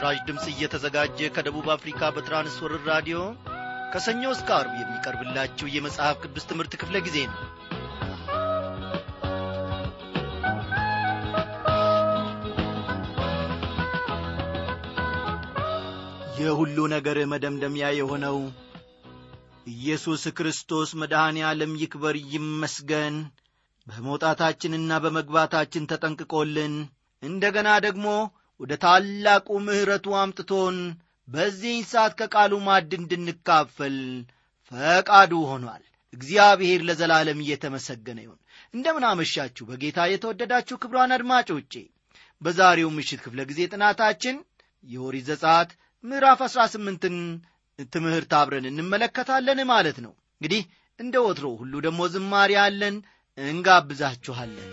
ይህ ምስራች ድምፅ እየተዘጋጀ ከደቡብ አፍሪካ በትራንስወርር ራዲዮ ከሰኞ እስከ አርብ የሚቀርብላችሁ የመጽሐፍ ቅዱስ ትምህርት ክፍለ ጊዜ ነው። የሁሉ ነገር መደምደሚያ የሆነው ኢየሱስ ክርስቶስ መድኃኔ ዓለም ይክበር ይመስገን። በመውጣታችንና በመግባታችን ተጠንቅቆልን እንደ ገና ደግሞ ወደ ታላቁ ምሕረቱ አምጥቶን በዚህን ሰዓት ከቃሉ ማድ እንድንካፈል ፈቃዱ ሆኗል። እግዚአብሔር ለዘላለም እየተመሰገነ ይሁን። እንደምን አመሻችሁ። በጌታ የተወደዳችሁ ክብሯን አድማጮቼ በዛሬው ምሽት ክፍለ ጊዜ ጥናታችን የኦሪት ዘጸአት ምዕራፍ አሥራ ስምንትን ትምህርት አብረን እንመለከታለን ማለት ነው። እንግዲህ እንደ ወትሮ ሁሉ ደግሞ ዝማሬ አለን። እንጋብዛችኋለን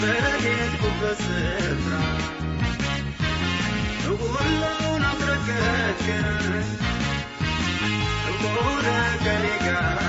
በሄድኩበት ስፍራ ሁሉን አስረገጥከኝ ሆነ ከኔ ጋር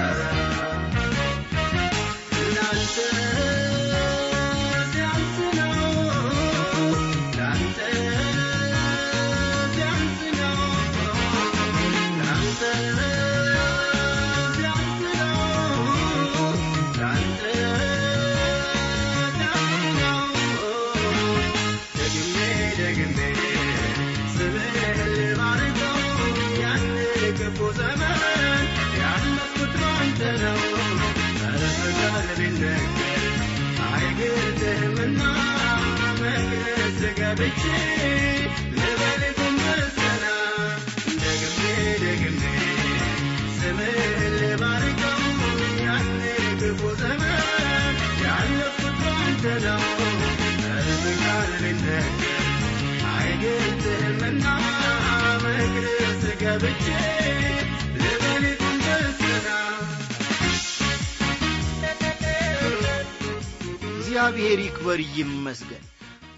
እግዚአብሔር ይክበር ይመስገን።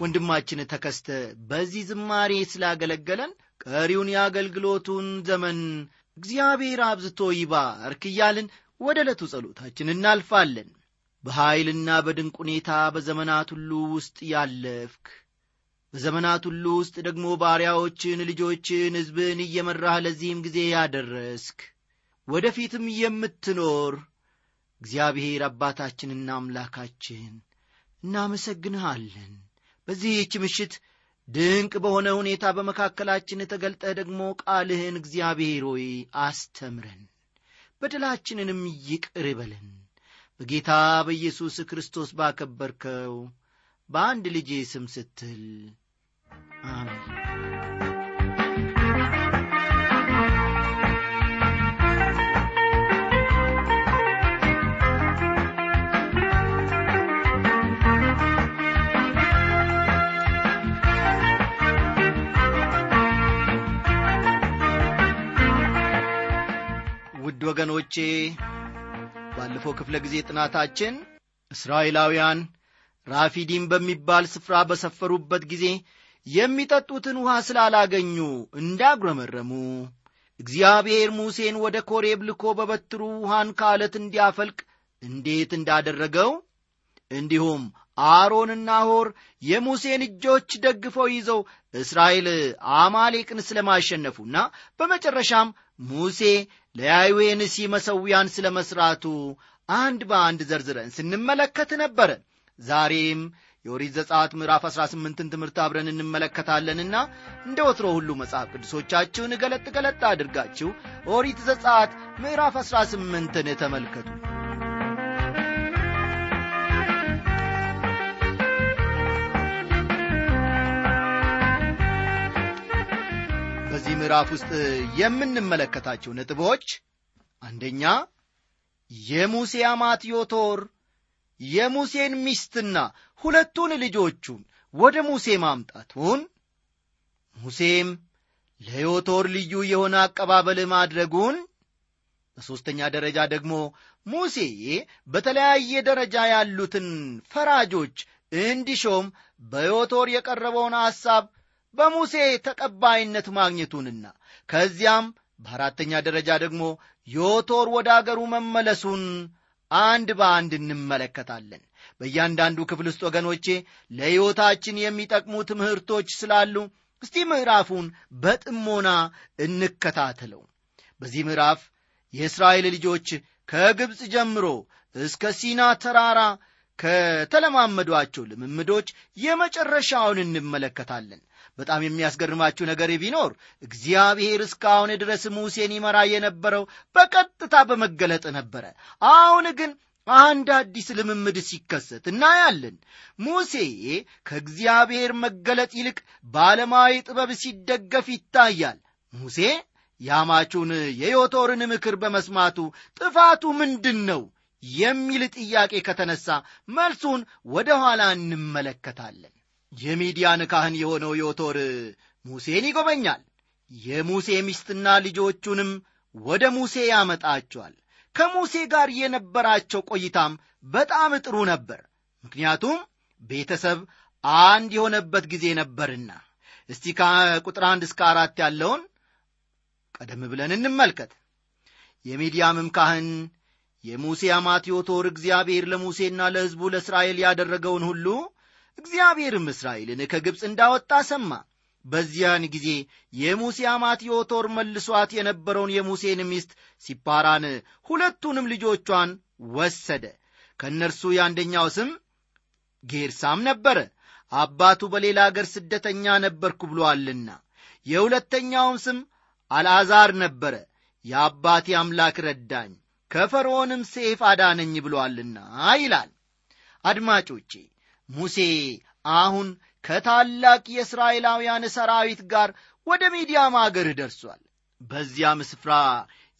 ወንድማችን ተከስተ በዚህ ዝማሬ ስላገለገለን ቀሪውን የአገልግሎቱን ዘመን እግዚአብሔር አብዝቶ ይባርክ እያልን ወደ ዕለቱ ጸሎታችን እናልፋለን። በኀይልና በድንቅ ሁኔታ በዘመናት ሁሉ ውስጥ ያለፍክ በዘመናት ሁሉ ውስጥ ደግሞ ባሪያዎችን ልጆችን ሕዝብን እየመራህ ለዚህም ጊዜ ያደረስክ ወደፊትም የምትኖር እግዚአብሔር አባታችንና አምላካችን እናመሰግንሃለን። በዚህች ምሽት ድንቅ በሆነ ሁኔታ በመካከላችን ተገልጠህ ደግሞ ቃልህን እግዚአብሔር ሆይ አስተምረን በደላችንንም ይቅር በለን። በጌታ በኢየሱስ ክርስቶስ ባከበርከው በአንድ ልጄ ስም ስትል አሜን ወገኖቼ ባለፈው ክፍለ ጊዜ ጥናታችን እስራኤላውያን ራፊዲም በሚባል ስፍራ በሰፈሩበት ጊዜ የሚጠጡትን ውሃ ስላላገኙ እንዳጉረመረሙ እግዚአብሔር ሙሴን ወደ ኮሬብ ልኮ በበትሩ ውሃን ከአለት እንዲያፈልቅ እንዴት እንዳደረገው እንዲሁም አሮንና ሆር የሙሴን እጆች ደግፈው ይዘው እስራኤል አማሌቅን ስለማሸነፉና በመጨረሻም ሙሴ ለያይዌ ንሲ መሠዊያን ስለ መሥራቱ አንድ በአንድ ዘርዝረን ስንመለከት ነበረ ዛሬም የኦሪት ዘጸአት ምዕራፍ 18ን ትምህርት አብረን እንመለከታለንና እንደ ወትሮ ሁሉ መጽሐፍ ቅዱሶቻችሁን ገለጥ ገለጥ አድርጋችሁ ኦሪት ዘጸአት ምዕራፍ 18ን ተመልከቱ ምዕራፍ ውስጥ የምንመለከታቸው ነጥቦች አንደኛ የሙሴ አማት ዮቶር የሙሴን ሚስትና ሁለቱን ልጆቹን ወደ ሙሴ ማምጣቱን ሙሴም ለዮቶር ልዩ የሆነ አቀባበል ማድረጉን በሦስተኛ ደረጃ ደግሞ ሙሴ በተለያየ ደረጃ ያሉትን ፈራጆች እንዲሾም በዮቶር የቀረበውን ሐሳብ በሙሴ ተቀባይነት ማግኘቱንና ከዚያም በአራተኛ ደረጃ ደግሞ ዮቶር ወደ አገሩ መመለሱን አንድ በአንድ እንመለከታለን። በእያንዳንዱ ክፍል ውስጥ ወገኖቼ ለሕይወታችን የሚጠቅሙ ትምህርቶች ስላሉ እስቲ ምዕራፉን በጥሞና እንከታተለው። በዚህ ምዕራፍ የእስራኤል ልጆች ከግብፅ ጀምሮ እስከ ሲና ተራራ ከተለማመዷቸው ልምምዶች የመጨረሻውን እንመለከታለን በጣም የሚያስገርማችሁ ነገር ቢኖር እግዚአብሔር እስካሁን ድረስ ሙሴን ይመራ የነበረው በቀጥታ በመገለጥ ነበረ። አሁን ግን አንድ አዲስ ልምምድ ሲከሰት እናያለን። ሙሴ ከእግዚአብሔር መገለጥ ይልቅ በዓለማዊ ጥበብ ሲደገፍ ይታያል። ሙሴ የአማቹን የዮቶርን ምክር በመስማቱ ጥፋቱ ምንድን ነው የሚል ጥያቄ ከተነሳ መልሱን ወደ ኋላ እንመለከታለን የሚዲያን ካህን የሆነው ዮቶር ሙሴን ይጎበኛል። የሙሴ ሚስትና ልጆቹንም ወደ ሙሴ ያመጣቸዋል። ከሙሴ ጋር የነበራቸው ቆይታም በጣም ጥሩ ነበር። ምክንያቱም ቤተሰብ አንድ የሆነበት ጊዜ ነበርና። እስቲ ከቁጥር አንድ እስከ አራት ያለውን ቀደም ብለን እንመልከት። የሚዲያምም ካህን የሙሴ አማት ዮቶር እግዚአብሔር ለሙሴና ለሕዝቡ ለእስራኤል ያደረገውን ሁሉ እግዚአብሔርም እስራኤልን ከግብፅ እንዳወጣ ሰማ። በዚያን ጊዜ የሙሴ አማት ዮቶር መልሷት የነበረውን የሙሴን ሚስት ሲፓራን ሁለቱንም ልጆቿን ወሰደ። ከእነርሱ የአንደኛው ስም ጌርሳም ነበረ። አባቱ በሌላ አገር ስደተኛ ነበርኩ ብሎአልና የሁለተኛውም ስም አልዓዛር ነበረ። የአባቴ አምላክ ረዳኝ ከፈርዖንም ሰይፍ አዳነኝ ብሎአልና ይላል። አድማጮቼ ሙሴ አሁን ከታላቅ የእስራኤላውያን ሰራዊት ጋር ወደ ምድያም አገር ደርሷል። በዚያም ስፍራ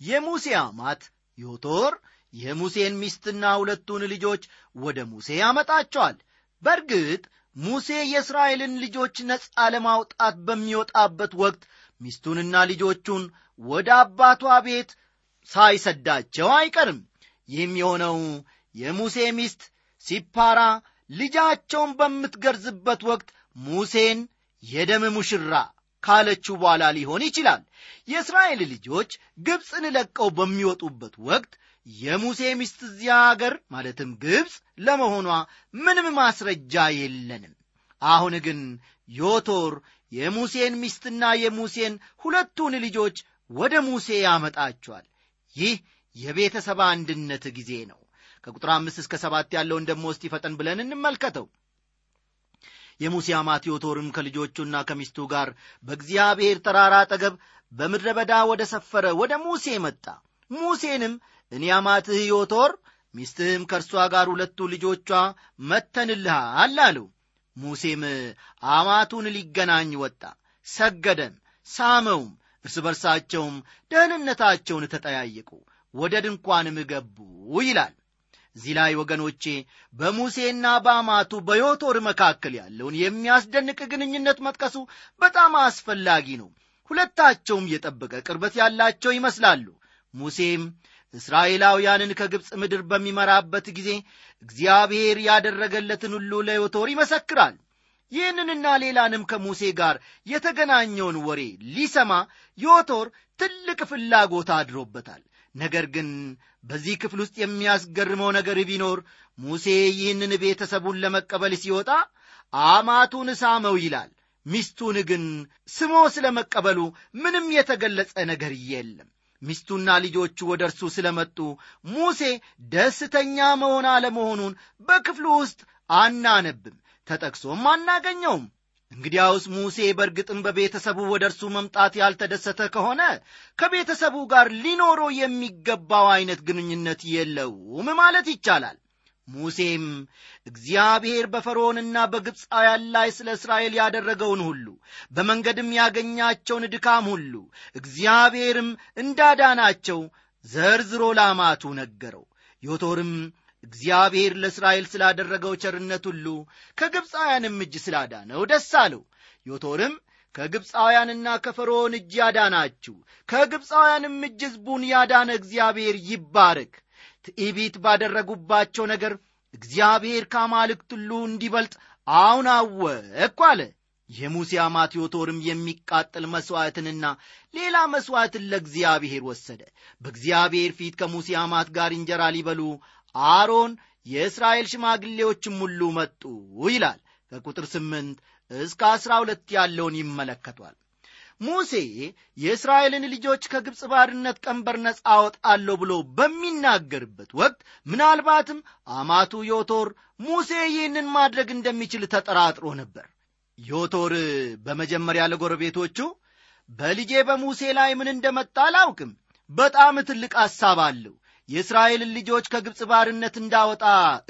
የሙሴ አማት ዮቶር የሙሴን ሚስትና ሁለቱን ልጆች ወደ ሙሴ ያመጣቸዋል። በእርግጥ ሙሴ የእስራኤልን ልጆች ነፃ ለማውጣት በሚወጣበት ወቅት ሚስቱንና ልጆቹን ወደ አባቷ ቤት ሳይሰዳቸው አይቀርም። ይህም የሆነው የሙሴ ሚስት ሲፓራ ልጃቸውን በምትገርዝበት ወቅት ሙሴን የደም ሙሽራ ካለችው በኋላ ሊሆን ይችላል። የእስራኤል ልጆች ግብፅን ለቀው በሚወጡበት ወቅት የሙሴ ሚስት እዚያ አገር ማለትም ግብፅ ለመሆኗ ምንም ማስረጃ የለንም። አሁን ግን ዮቶር የሙሴን ሚስትና የሙሴን ሁለቱን ልጆች ወደ ሙሴ ያመጣቸዋል። ይህ የቤተሰብ አንድነት ጊዜ ነው ከቁጥር አምስት እስከ ሰባት ያለውን ደሞ እስቲ ፈጠን ብለን እንመልከተው። የሙሴ አማት ዮቶርም ከልጆቹና ከሚስቱ ጋር በእግዚአብሔር ተራራ አጠገብ በምድረ በዳ ወደ ሰፈረ ወደ ሙሴ መጣ። ሙሴንም እኔ አማትህ ዮቶር ሚስትህም ከእርሷ ጋር ሁለቱ ልጆቿ መተንልሃል አለው ሙሴም አማቱን ሊገናኝ ወጣ። ሰገደም ሳመውም እርስ በርሳቸውም ደህንነታቸውን ተጠያየቁ ወደ ድንኳንም ገቡ ይላል እዚህ ላይ ወገኖቼ በሙሴና በአማቱ በዮቶር መካከል ያለውን የሚያስደንቅ ግንኙነት መጥቀሱ በጣም አስፈላጊ ነው። ሁለታቸውም የጠበቀ ቅርበት ያላቸው ይመስላሉ። ሙሴም እስራኤላውያንን ከግብፅ ምድር በሚመራበት ጊዜ እግዚአብሔር ያደረገለትን ሁሉ ለዮቶር ይመሰክራል። ይህንንና ሌላንም ከሙሴ ጋር የተገናኘውን ወሬ ሊሰማ ዮቶር ትልቅ ፍላጎት አድሮበታል። ነገር ግን በዚህ ክፍል ውስጥ የሚያስገርመው ነገር ቢኖር ሙሴ ይህንን ቤተሰቡን ለመቀበል ሲወጣ አማቱን ሳመው ይላል ሚስቱን ግን ስሞ ስለ መቀበሉ ምንም የተገለጸ ነገር የለም። ሚስቱና ልጆቹ ወደ እርሱ ስለመጡ ሙሴ ደስተኛ መሆን አለመሆኑን በክፍሉ ውስጥ አናነብም። ተጠቅሶም አናገኘውም እንግዲያውስ ሙሴ በእርግጥም በቤተሰቡ ወደ እርሱ መምጣት ያልተደሰተ ከሆነ ከቤተሰቡ ጋር ሊኖረው የሚገባው አይነት ግንኙነት የለውም ማለት ይቻላል። ሙሴም እግዚአብሔር በፈርዖንና በግብፃውያን ላይ ስለ እስራኤል ያደረገውን ሁሉ በመንገድም ያገኛቸውን ድካም ሁሉ እግዚአብሔርም እንዳዳናቸው ዘርዝሮ ላማቱ ነገረው። ዮቶርም እግዚአብሔር ለእስራኤል ስላደረገው ቸርነት ሁሉ ከግብፃውያንም እጅ ስላዳነው ደስ አለው። ዮቶርም ከግብፃውያንና ከፈርዖን እጅ ያዳናችሁ ከግብፃውያንም እጅ ሕዝቡን ያዳነ እግዚአብሔር ይባረክ። ትዕቢት ባደረጉባቸው ነገር እግዚአብሔር ከአማልክት ሁሉ እንዲበልጥ አሁን አወቅኩ አለ። የሙሴ አማት ዮቶርም የሚቃጠል መሥዋዕትንና ሌላ መሥዋዕትን ለእግዚአብሔር ወሰደ። በእግዚአብሔር ፊት ከሙሴ አማት ጋር እንጀራ ሊበሉ አሮን የእስራኤል ሽማግሌዎችም ሁሉ መጡ ይላል። ከቁጥር ስምንት እስከ አስራ ሁለት ያለውን ይመለከቷል። ሙሴ የእስራኤልን ልጆች ከግብፅ ባርነት ቀንበር ነፃ አወጣለሁ ብሎ በሚናገርበት ወቅት ምናልባትም አማቱ ዮቶር ሙሴ ይህንን ማድረግ እንደሚችል ተጠራጥሮ ነበር። ዮቶር በመጀመሪያ ለጎረቤቶቹ በልጄ በሙሴ ላይ ምን እንደመጣ አላውቅም በጣም ትልቅ ሐሳብ አለው የእስራኤልን ልጆች ከግብፅ ባርነት እንዳወጣ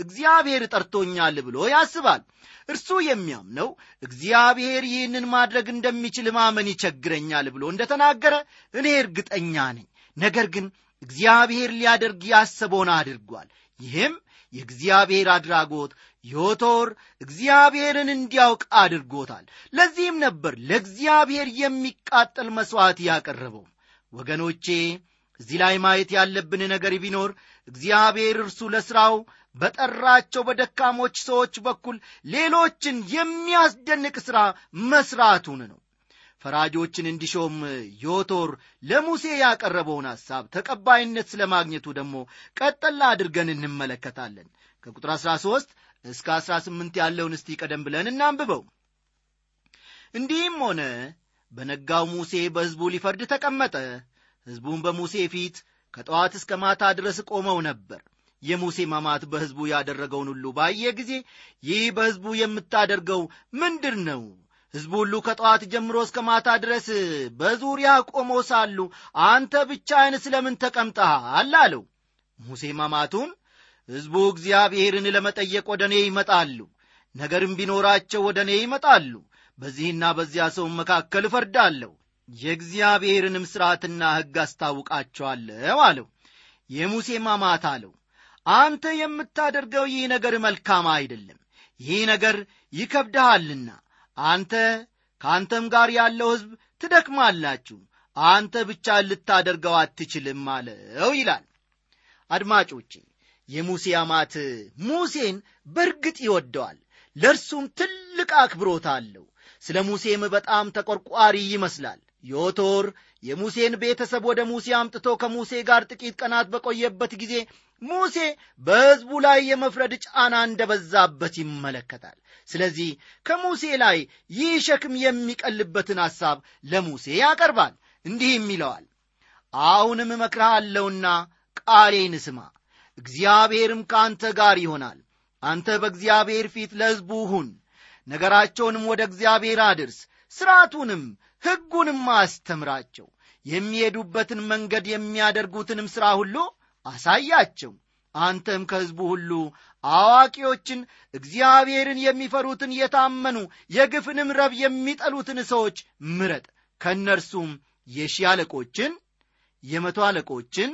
እግዚአብሔር ጠርቶኛል ብሎ ያስባል። እርሱ የሚያምነው እግዚአብሔር ይህንን ማድረግ እንደሚችል ማመን ይቸግረኛል ብሎ እንደተናገረ እኔ እርግጠኛ ነኝ። ነገር ግን እግዚአብሔር ሊያደርግ ያሰበውን አድርጓል። ይህም የእግዚአብሔር አድራጎት ዮቶር እግዚአብሔርን እንዲያውቅ አድርጎታል። ለዚህም ነበር ለእግዚአብሔር የሚቃጠል መሥዋዕት ያቀረበው። ወገኖቼ እዚህ ላይ ማየት ያለብን ነገር ቢኖር እግዚአብሔር እርሱ ለሥራው በጠራቸው በደካሞች ሰዎች በኩል ሌሎችን የሚያስደንቅ ሥራ መሥራቱን ነው። ፈራጆችን እንዲሾም ዮቶር ለሙሴ ያቀረበውን ሐሳብ ተቀባይነት ስለ ማግኘቱ ደግሞ ቀጠላ አድርገን እንመለከታለን። ከቁጥር 13 እስከ 18 ያለውን እስቲ ቀደም ብለን እናንብበው። እንዲህም ሆነ በነጋው ሙሴ በሕዝቡ ሊፈርድ ተቀመጠ ሕዝቡም በሙሴ ፊት ከጠዋት እስከ ማታ ድረስ ቆመው ነበር። የሙሴ ማማት በሕዝቡ ያደረገውን ሁሉ ባየ ጊዜ ይህ በሕዝቡ የምታደርገው ምንድር ነው? ሕዝቡ ሁሉ ከጠዋት ጀምሮ እስከ ማታ ድረስ በዙሪያ ቆመው ሳሉ አንተ ብቻህን ስለምን ተቀምጠሃል? አለው። ሙሴ ማማቱን ሕዝቡ እግዚአብሔርን ለመጠየቅ ወደ እኔ ይመጣሉ ነገርም ቢኖራቸው ወደ እኔ ይመጣሉ በዚህና በዚያ ሰው መካከል እፈርዳለሁ የእግዚአብሔርንም ሥርዓትና ሕግ አስታውቃቸዋለሁ አለው። የሙሴ ማማት አለው አንተ የምታደርገው ይህ ነገር መልካም አይደለም። ይህ ነገር ይከብድሃልና አንተ ከአንተም ጋር ያለው ሕዝብ ትደክማላችሁ። አንተ ብቻ ልታደርገው አትችልም አለው ይላል። አድማጮቼ የሙሴ አማት ሙሴን በርግጥ ይወደዋል ለእርሱም ትልቅ አክብሮት አለው። ስለ ሙሴም በጣም ተቆርቋሪ ይመስላል ዮቶር የሙሴን ቤተሰብ ወደ ሙሴ አምጥቶ ከሙሴ ጋር ጥቂት ቀናት በቆየበት ጊዜ ሙሴ በሕዝቡ ላይ የመፍረድ ጫና እንደበዛበት ይመለከታል። ስለዚህ ከሙሴ ላይ ይህ ሸክም የሚቀልበትን ሐሳብ ለሙሴ ያቀርባል። እንዲህም ይለዋል አሁንም እመክርሃለሁና ቃሌን ስማ እግዚአብሔርም ከአንተ ጋር ይሆናል። አንተ በእግዚአብሔር ፊት ለሕዝቡ ሁን ነገራቸውንም ወደ እግዚአብሔር አድርስ ሥርዓቱንም ሕጉንም አስተምራቸው። የሚሄዱበትን መንገድ የሚያደርጉትንም ሥራ ሁሉ አሳያቸው። አንተም ከሕዝቡ ሁሉ አዋቂዎችን እግዚአብሔርን የሚፈሩትን የታመኑ የግፍንም ረብ የሚጠሉትን ሰዎች ምረጥ። ከእነርሱም የሺህ አለቆችን የመቶ አለቆችን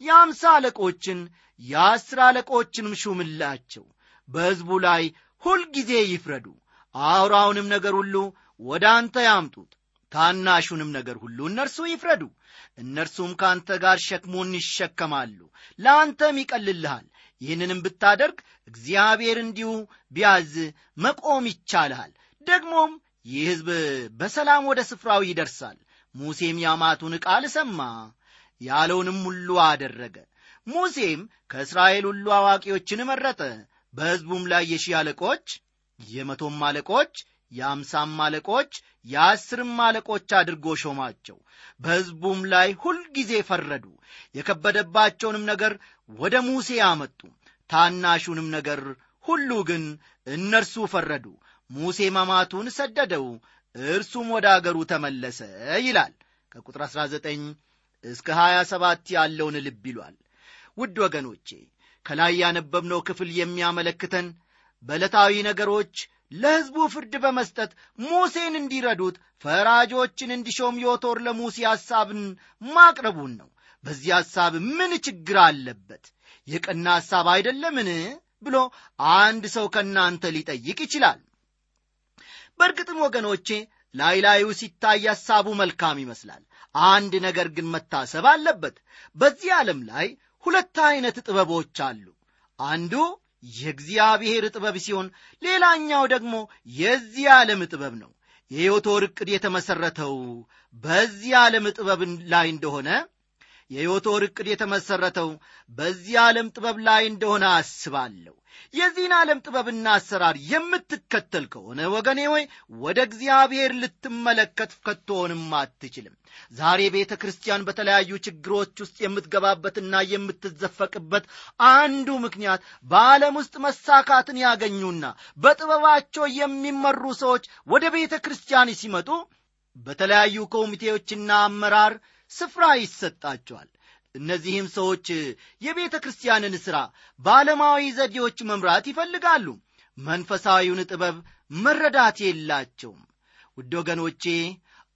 የአምሳ አለቆችን የአስር አለቆችንም ሹምላቸው። በሕዝቡ ላይ ሁልጊዜ ይፍረዱ። አውራውንም ነገር ሁሉ ወደ አንተ ያምጡት ታናሹንም ነገር ሁሉ እነርሱ ይፍረዱ። እነርሱም ከአንተ ጋር ሸክሙን ይሸከማሉ ለአንተም ይቀልልሃል። ይህንንም ብታደርግ እግዚአብሔር እንዲሁ ቢያዝ መቆም ይቻልሃል። ደግሞም ይህ ሕዝብ በሰላም ወደ ስፍራው ይደርሳል። ሙሴም የአማቱን ቃል ሰማ ያለውንም ሁሉ አደረገ። ሙሴም ከእስራኤል ሁሉ አዋቂዎችን መረጠ። በሕዝቡም ላይ የሺህ አለቆች የመቶም አለቆች የአምሳም አለቆች የአስርም አለቆች አድርጎ ሾማቸው። በሕዝቡም ላይ ሁልጊዜ ፈረዱ። የከበደባቸውንም ነገር ወደ ሙሴ አመጡ። ታናሹንም ነገር ሁሉ ግን እነርሱ ፈረዱ። ሙሴ ማማቱን ሰደደው እርሱም ወደ አገሩ ተመለሰ ይላል። ከቁጥር 19 እስከ 27 ያለውን ልብ ይሏል። ውድ ወገኖቼ ከላይ ያነበብነው ክፍል የሚያመለክተን በዕለታዊ ነገሮች ለሕዝቡ ፍርድ በመስጠት ሙሴን እንዲረዱት ፈራጆችን እንዲሾም ዮቶር ለሙሴ ሐሳብን ማቅረቡን ነው። በዚህ ሐሳብ ምን ችግር አለበት? የቀና ሐሳብ አይደለምን? ብሎ አንድ ሰው ከእናንተ ሊጠይቅ ይችላል። በእርግጥም ወገኖቼ ላይ ላዩ ሲታይ ሐሳቡ መልካም ይመስላል። አንድ ነገር ግን መታሰብ አለበት። በዚህ ዓለም ላይ ሁለት ዐይነት ጥበቦች አሉ። አንዱ የእግዚአብሔር ጥበብ ሲሆን ሌላኛው ደግሞ የዚህ ዓለም ጥበብ ነው። የሕይወት ዕቅድ የተመሠረተው በዚህ ዓለም ጥበብ ላይ እንደሆነ የሕይወት ዕቅድ የተመሠረተው በዚህ ዓለም ጥበብ ላይ እንደሆነ አስባለሁ። የዚህን ዓለም ጥበብና አሰራር የምትከተል ከሆነ ወገኔ ሆይ ወደ እግዚአብሔር ልትመለከት ከቶንም አትችልም። ዛሬ ቤተ ክርስቲያን በተለያዩ ችግሮች ውስጥ የምትገባበትና የምትዘፈቅበት አንዱ ምክንያት በዓለም ውስጥ መሳካትን ያገኙና በጥበባቸው የሚመሩ ሰዎች ወደ ቤተ ክርስቲያን ሲመጡ በተለያዩ ኮሚቴዎችና አመራር ስፍራ ይሰጣቸዋል። እነዚህም ሰዎች የቤተ ክርስቲያንን ሥራ በዓለማዊ ዘዴዎች መምራት ይፈልጋሉ። መንፈሳዊውን ጥበብ መረዳት የላቸውም። ውድ ወገኖቼ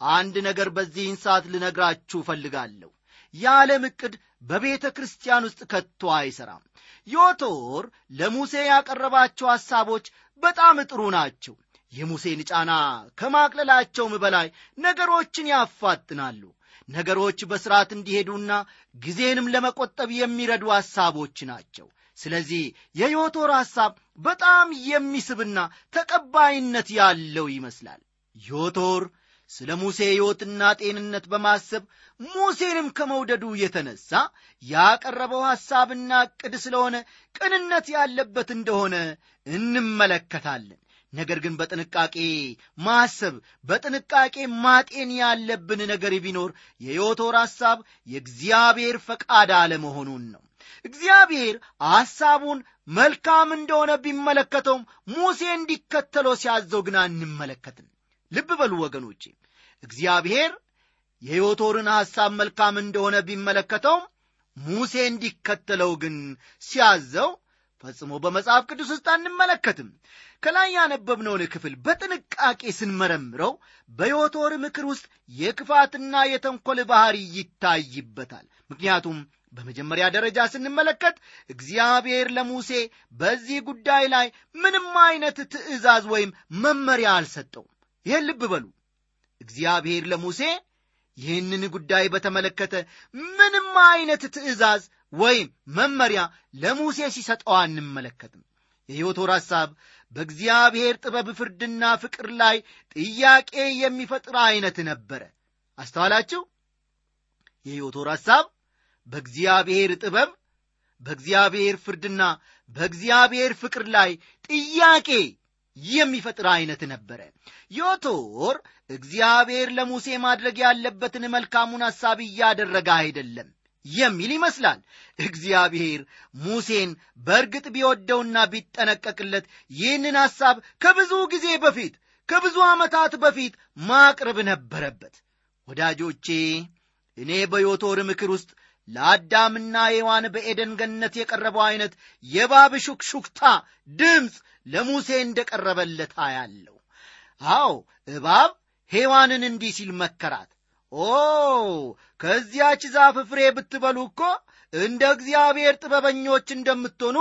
አንድ ነገር በዚህን ሰዓት ልነግራችሁ እፈልጋለሁ። የዓለም ዕቅድ በቤተ ክርስቲያን ውስጥ ከቶ አይሠራም። ዮቶር ለሙሴ ያቀረባቸው ሐሳቦች በጣም ጥሩ ናቸው። የሙሴን ጫና ከማቅለላቸውም በላይ ነገሮችን ያፋጥናሉ ነገሮች በሥርዓት እንዲሄዱና ጊዜንም ለመቆጠብ የሚረዱ ሐሳቦች ናቸው። ስለዚህ የዮቶር ሐሳብ በጣም የሚስብና ተቀባይነት ያለው ይመስላል። ዮቶር ስለ ሙሴ ሕይወትና ጤንነት በማሰብ ሙሴንም ከመውደዱ የተነሳ ያቀረበው ሐሳብና ዕቅድ ስለሆነ ቅንነት ያለበት እንደሆነ እንመለከታለን ነገር ግን በጥንቃቄ ማሰብ በጥንቃቄ ማጤን ያለብን ነገር ቢኖር የዮቶር ሐሳብ የእግዚአብሔር ፈቃድ አለመሆኑን ነው። እግዚአብሔር ሐሳቡን መልካም እንደሆነ ቢመለከተውም ሙሴ እንዲከተለው ሲያዘው ግን አንመለከትም። ልብ በሉ ወገኖቼ እግዚአብሔር የዮቶርን ሐሳብ መልካም እንደሆነ ቢመለከተውም ሙሴ እንዲከተለው ግን ሲያዘው ፈጽሞ በመጽሐፍ ቅዱስ ውስጥ አንመለከትም። ከላይ ያነበብነውን ክፍል በጥንቃቄ ስንመረምረው በዮቶር ምክር ውስጥ የክፋትና የተንኰል ባሕሪ ይታይበታል። ምክንያቱም በመጀመሪያ ደረጃ ስንመለከት እግዚአብሔር ለሙሴ በዚህ ጉዳይ ላይ ምንም አይነት ትእዛዝ ወይም መመሪያ አልሰጠው ይህን ልብ በሉ። እግዚአብሔር ለሙሴ ይህንን ጉዳይ በተመለከተ ምንም አይነት ትእዛዝ ወይም መመሪያ ለሙሴ ሲሰጠው አንመለከትም። የሕይወቶር ሐሳብ በእግዚአብሔር ጥበብ ፍርድና ፍቅር ላይ ጥያቄ የሚፈጥር ዐይነት ነበረ። አስተዋላችሁ? የሕይወቶር ሐሳብ በእግዚአብሔር ጥበብ በእግዚአብሔር ፍርድና በእግዚአብሔር ፍቅር ላይ ጥያቄ የሚፈጥር ዐይነት ነበረ። ዮቶር እግዚአብሔር ለሙሴ ማድረግ ያለበትን መልካሙን ሐሳብ እያደረገ አይደለም የሚል ይመስላል። እግዚአብሔር ሙሴን በእርግጥ ቢወደውና ቢጠነቀቅለት ይህንን ሐሳብ ከብዙ ጊዜ በፊት ከብዙ ዓመታት በፊት ማቅረብ ነበረበት። ወዳጆቼ እኔ በዮቶር ምክር ውስጥ ለአዳምና ሔዋን በኤደን ገነት የቀረበው ዐይነት የባብ ሹክሹክታ ድምፅ ለሙሴ እንደ ቀረበለት አያለው አዎ እባብ ሔዋንን እንዲህ ሲል መከራት ኦ ከዚያች ዛፍ ፍሬ ብትበሉ እኮ እንደ እግዚአብሔር ጥበበኞች እንደምትሆኑ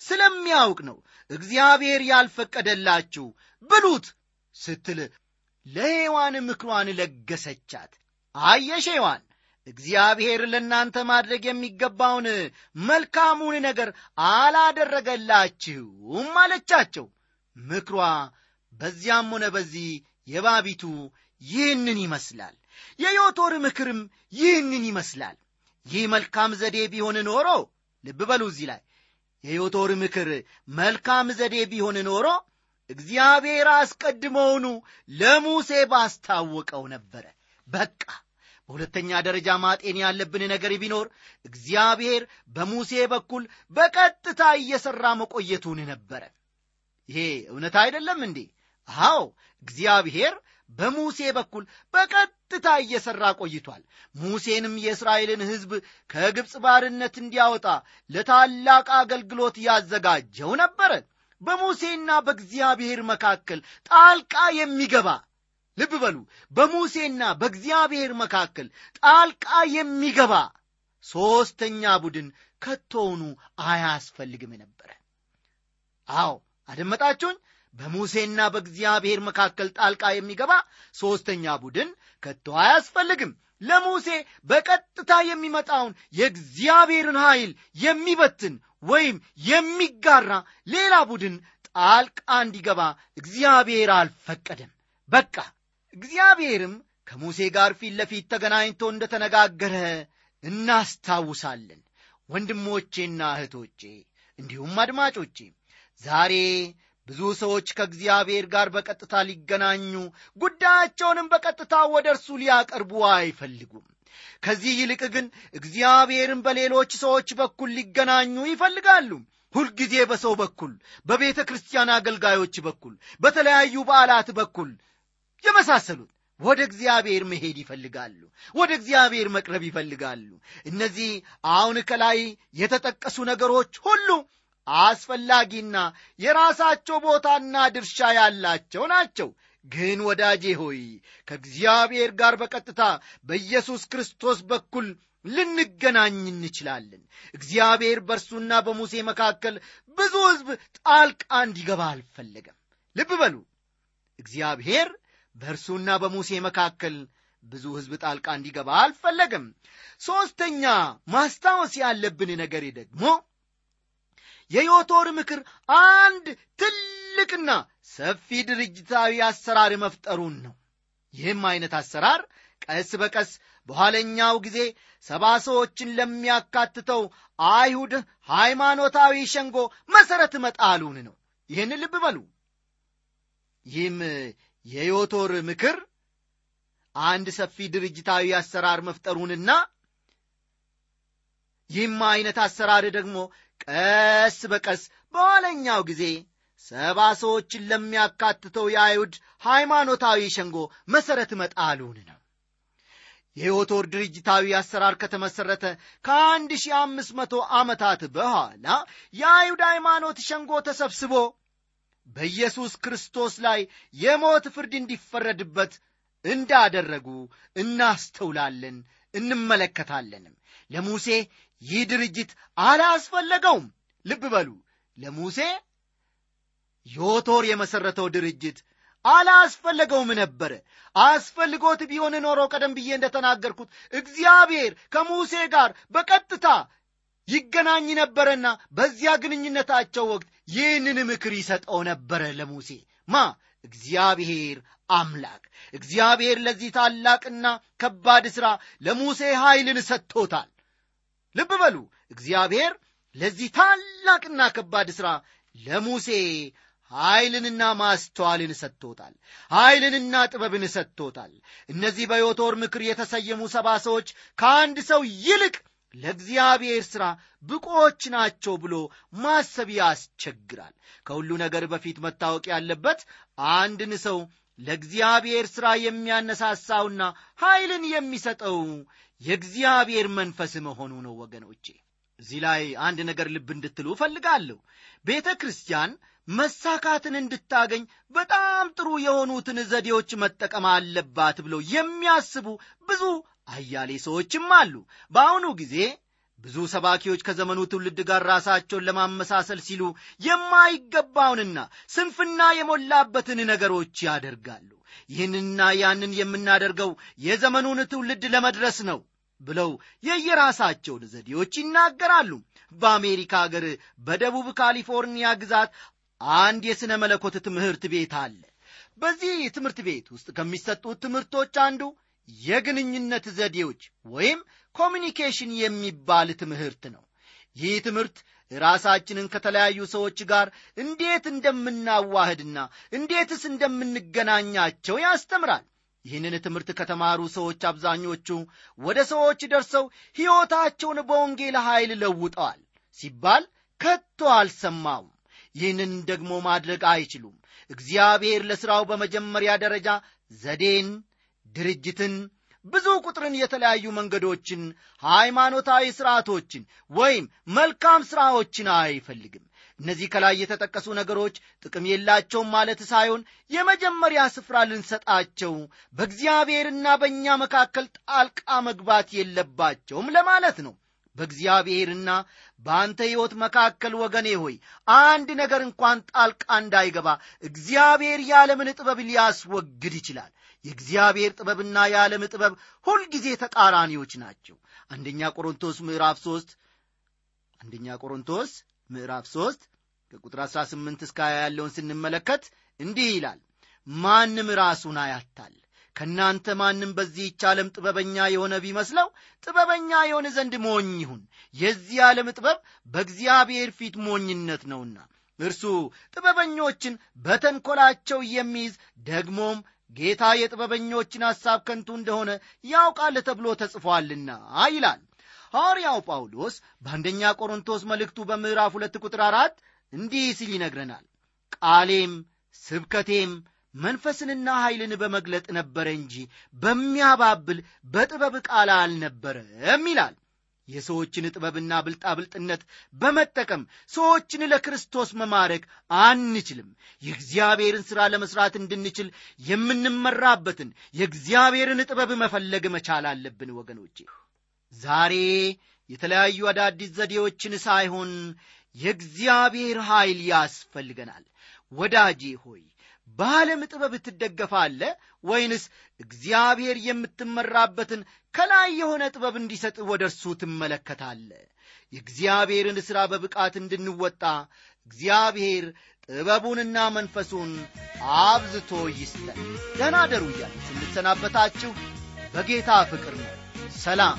ስለሚያውቅ ነው። እግዚአብሔር ያልፈቀደላችሁ ብሉት ስትል ለሔዋን ምክሯን ለገሰቻት። አየሽ ሔዋን እግዚአብሔር ለእናንተ ማድረግ የሚገባውን መልካሙን ነገር አላደረገላችሁም አለቻቸው። ምክሯ በዚያም ሆነ በዚህ የባቢቱ ይህንን ይመስላል የዮቶር ምክርም ይህንን ይመስላል። ይህ መልካም ዘዴ ቢሆን ኖሮ ልብ በሉ እዚህ ላይ የዮቶር ምክር መልካም ዘዴ ቢሆን ኖሮ እግዚአብሔር አስቀድመውኑ ለሙሴ ባስታወቀው ነበረ። በቃ በሁለተኛ ደረጃ ማጤን ያለብን ነገር ቢኖር እግዚአብሔር በሙሴ በኩል በቀጥታ እየሠራ መቆየቱን ነበረ። ይሄ እውነት አይደለም እንዴ? አዎ እግዚአብሔር በሙሴ በኩል በቀጥታ እየሠራ ቆይቷል። ሙሴንም የእስራኤልን ሕዝብ ከግብፅ ባርነት እንዲያወጣ ለታላቅ አገልግሎት ያዘጋጀው ነበረ። በሙሴና በእግዚአብሔር መካከል ጣልቃ የሚገባ ልብ በሉ በሙሴና በእግዚአብሔር መካከል ጣልቃ የሚገባ ሦስተኛ ቡድን ከቶውኑ አያስፈልግም ነበረ። አዎ አደመጣችሁኝ በሙሴና በእግዚአብሔር መካከል ጣልቃ የሚገባ ሦስተኛ ቡድን ከቶ አያስፈልግም። ለሙሴ በቀጥታ የሚመጣውን የእግዚአብሔርን ኃይል የሚበትን ወይም የሚጋራ ሌላ ቡድን ጣልቃ እንዲገባ እግዚአብሔር አልፈቀደም። በቃ እግዚአብሔርም ከሙሴ ጋር ፊት ለፊት ተገናኝቶ እንደተነጋገረ እናስታውሳለን። ወንድሞቼና እህቶቼ እንዲሁም አድማጮቼ ዛሬ ብዙ ሰዎች ከእግዚአብሔር ጋር በቀጥታ ሊገናኙ ጉዳያቸውንም በቀጥታ ወደ እርሱ ሊያቀርቡ አይፈልጉም። ከዚህ ይልቅ ግን እግዚአብሔርን በሌሎች ሰዎች በኩል ሊገናኙ ይፈልጋሉ። ሁልጊዜ በሰው በኩል በቤተ ክርስቲያን አገልጋዮች በኩል በተለያዩ በዓላት በኩል የመሳሰሉት ወደ እግዚአብሔር መሄድ ይፈልጋሉ ወደ እግዚአብሔር መቅረብ ይፈልጋሉ። እነዚህ አሁን ከላይ የተጠቀሱ ነገሮች ሁሉ አስፈላጊና የራሳቸው ቦታና ድርሻ ያላቸው ናቸው። ግን ወዳጄ ሆይ ከእግዚአብሔር ጋር በቀጥታ በኢየሱስ ክርስቶስ በኩል ልንገናኝ እንችላለን። እግዚአብሔር በእርሱና በሙሴ መካከል ብዙ ሕዝብ ጣልቃ እንዲገባ አልፈለገም። ልብ በሉ እግዚአብሔር በእርሱና በሙሴ መካከል ብዙ ሕዝብ ጣልቃ እንዲገባ አልፈለገም። ሦስተኛ ማስታወስ ያለብን ነገር ደግሞ የዮቶር ምክር አንድ ትልቅና ሰፊ ድርጅታዊ አሰራር መፍጠሩን ነው። ይህም አይነት አሰራር ቀስ በቀስ በኋለኛው ጊዜ ሰባ ሰዎችን ለሚያካትተው አይሁድ ሃይማኖታዊ ሸንጎ መሠረት መጣሉን ነው። ይህን ልብ በሉ። ይህም የዮቶር ምክር አንድ ሰፊ ድርጅታዊ አሰራር መፍጠሩንና ይህም አይነት አሰራር ደግሞ ቀስ በቀስ በኋለኛው ጊዜ ሰባ ሰዎችን ለሚያካትተው የአይሁድ ሃይማኖታዊ ሸንጎ መሠረት መጣሉን ነው። የዮቶር ድርጅታዊ አሰራር ከተመሠረተ ከአንድ ሺህ አምስት መቶ ዓመታት በኋላ የአይሁድ ሃይማኖት ሸንጎ ተሰብስቦ በኢየሱስ ክርስቶስ ላይ የሞት ፍርድ እንዲፈረድበት እንዳደረጉ እናስተውላለን እንመለከታለንም። ለሙሴ ይህ ድርጅት አላስፈለገውም። ልብ በሉ። ለሙሴ ዮቶር የመሠረተው ድርጅት አላስፈለገውም ነበረ አስፈልጎት ቢሆን ኖሮ ቀደም ብዬ እንደተናገርኩት እግዚአብሔር ከሙሴ ጋር በቀጥታ ይገናኝ ነበረና በዚያ ግንኙነታቸው ወቅት ይህንን ምክር ይሰጠው ነበረ ለሙሴ። ማ? እግዚአብሔር አምላክ። እግዚአብሔር ለዚህ ታላቅና ከባድ ሥራ ለሙሴ ኃይልን ሰጥቶታል ልብ በሉ። እግዚአብሔር ለዚህ ታላቅና ከባድ ሥራ ለሙሴ ኃይልንና ማስተዋልን ሰጥቶታል ኃይልንና ጥበብን ሰጥቶታል። እነዚህ በዮቶር ምክር የተሰየሙ ሰባ ሰዎች ከአንድ ሰው ይልቅ ለእግዚአብሔር ሥራ ብቆች ናቸው ብሎ ማሰብ ያስቸግራል። ከሁሉ ነገር በፊት መታወቅ ያለበት አንድን ሰው ለእግዚአብሔር ሥራ የሚያነሳሳውና ኃይልን የሚሰጠው የእግዚአብሔር መንፈስ መሆኑ ነው ወገኖቼ። እዚህ ላይ አንድ ነገር ልብ እንድትሉ እፈልጋለሁ። ቤተ ክርስቲያን መሳካትን እንድታገኝ በጣም ጥሩ የሆኑትን ዘዴዎች መጠቀም አለባት ብለው የሚያስቡ ብዙ አያሌ ሰዎችም አሉ። በአሁኑ ጊዜ ብዙ ሰባኪዎች ከዘመኑ ትውልድ ጋር ራሳቸውን ለማመሳሰል ሲሉ የማይገባውንና ስንፍና የሞላበትን ነገሮች ያደርጋሉ። ይህንና ያንን የምናደርገው የዘመኑን ትውልድ ለመድረስ ነው ብለው የየራሳቸውን ዘዴዎች ይናገራሉ። በአሜሪካ አገር በደቡብ ካሊፎርኒያ ግዛት አንድ የሥነ መለኮት ትምህርት ቤት አለ። በዚህ ትምህርት ቤት ውስጥ ከሚሰጡት ትምህርቶች አንዱ የግንኙነት ዘዴዎች ወይም ኮሚኒኬሽን የሚባል ትምህርት ነው። ይህ ትምህርት ራሳችንን ከተለያዩ ሰዎች ጋር እንዴት እንደምናዋህድና እንዴትስ እንደምንገናኛቸው ያስተምራል። ይህንን ትምህርት ከተማሩ ሰዎች አብዛኞቹ ወደ ሰዎች ደርሰው ሕይወታቸውን በወንጌል ኃይል ለውጠዋል ሲባል ከቶ አልሰማውም። ይህንን ደግሞ ማድረግ አይችሉም። እግዚአብሔር ለሥራው በመጀመሪያ ደረጃ ዘዴን ድርጅትን ብዙ ቁጥርን የተለያዩ መንገዶችን ሃይማኖታዊ ሥርዓቶችን ወይም መልካም ሥራዎችን አይፈልግም። እነዚህ ከላይ የተጠቀሱ ነገሮች ጥቅም የላቸውም ማለት ሳይሆን የመጀመሪያ ስፍራ ልንሰጣቸው በእግዚአብሔርና በእኛ መካከል ጣልቃ መግባት የለባቸውም ለማለት ነው በእግዚአብሔርና በአንተ ሕይወት መካከል ወገኔ ሆይ አንድ ነገር እንኳን ጣልቃ እንዳይገባ እግዚአብሔር የዓለምን ጥበብ ሊያስወግድ ይችላል። የእግዚአብሔር ጥበብና የዓለም ጥበብ ሁልጊዜ ተቃራኒዎች ናቸው። አንደኛ ቆሮንቶስ ምዕራፍ 3 አንደኛ ቆሮንቶስ ምዕራፍ 3 ከቁጥር 18 እስከ 20 ያለውን ስንመለከት እንዲህ ይላል ማንም ራሱን አያታል ከእናንተ ማንም በዚህች ዓለም ጥበበኛ የሆነ ቢመስለው ጥበበኛ የሆነ ዘንድ ሞኝ ይሁን። የዚህ ዓለም ጥበብ በእግዚአብሔር ፊት ሞኝነት ነውና እርሱ ጥበበኞችን በተንኰላቸው የሚይዝ ደግሞም ጌታ የጥበበኞችን ሐሳብ ከንቱ እንደሆነ ያውቃል ተብሎ ተጽፏልና ይላል። ሐዋርያው ጳውሎስ በአንደኛ ቆሮንቶስ መልእክቱ በምዕራፍ ሁለት ቁጥር አራት እንዲህ ሲል ይነግረናል። ቃሌም ስብከቴም መንፈስንና ኃይልን በመግለጥ ነበረ እንጂ በሚያባብል በጥበብ ቃል አልነበረም ይላል። የሰዎችን ጥበብና ብልጣብልጥነት በመጠቀም ሰዎችን ለክርስቶስ መማረክ አንችልም። የእግዚአብሔርን ሥራ ለመሥራት እንድንችል የምንመራበትን የእግዚአብሔርን ጥበብ መፈለግ መቻል አለብን ወገኖቼ። ዛሬ የተለያዩ አዳዲስ ዘዴዎችን ሳይሆን የእግዚአብሔር ኃይል ያስፈልገናል። ወዳጄ ሆይ በዓለም ጥበብ ትደገፋለ ወይንስ እግዚአብሔር የምትመራበትን ከላይ የሆነ ጥበብ እንዲሰጥ ወደ እርሱ ትመለከታለ የእግዚአብሔርን ሥራ በብቃት እንድንወጣ እግዚአብሔር ጥበቡንና መንፈሱን አብዝቶ ይስጠን። ደህና እያለ ስንሰናበታችሁ በጌታ ፍቅር ነው። ሰላም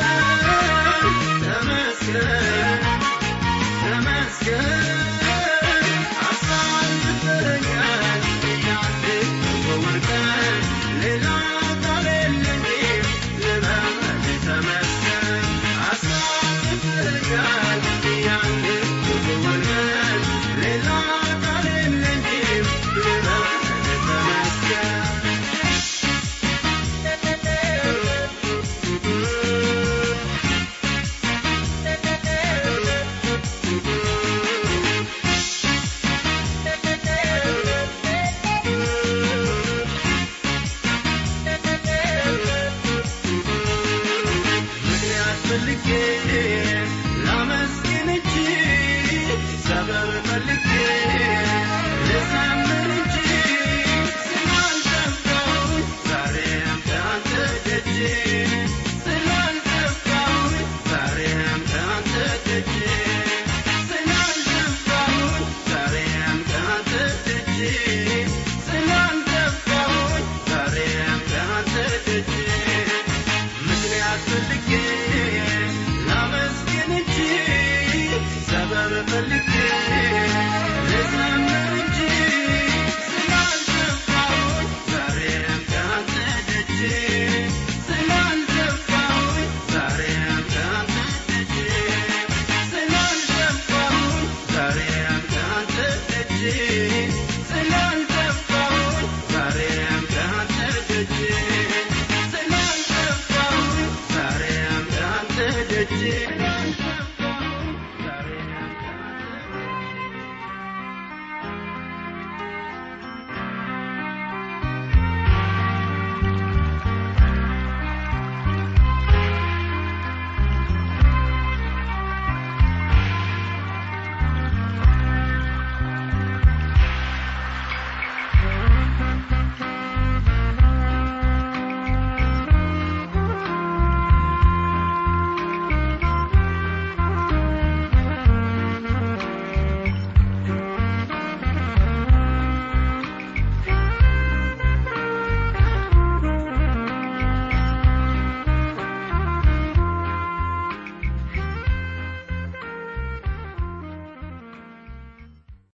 Thank you.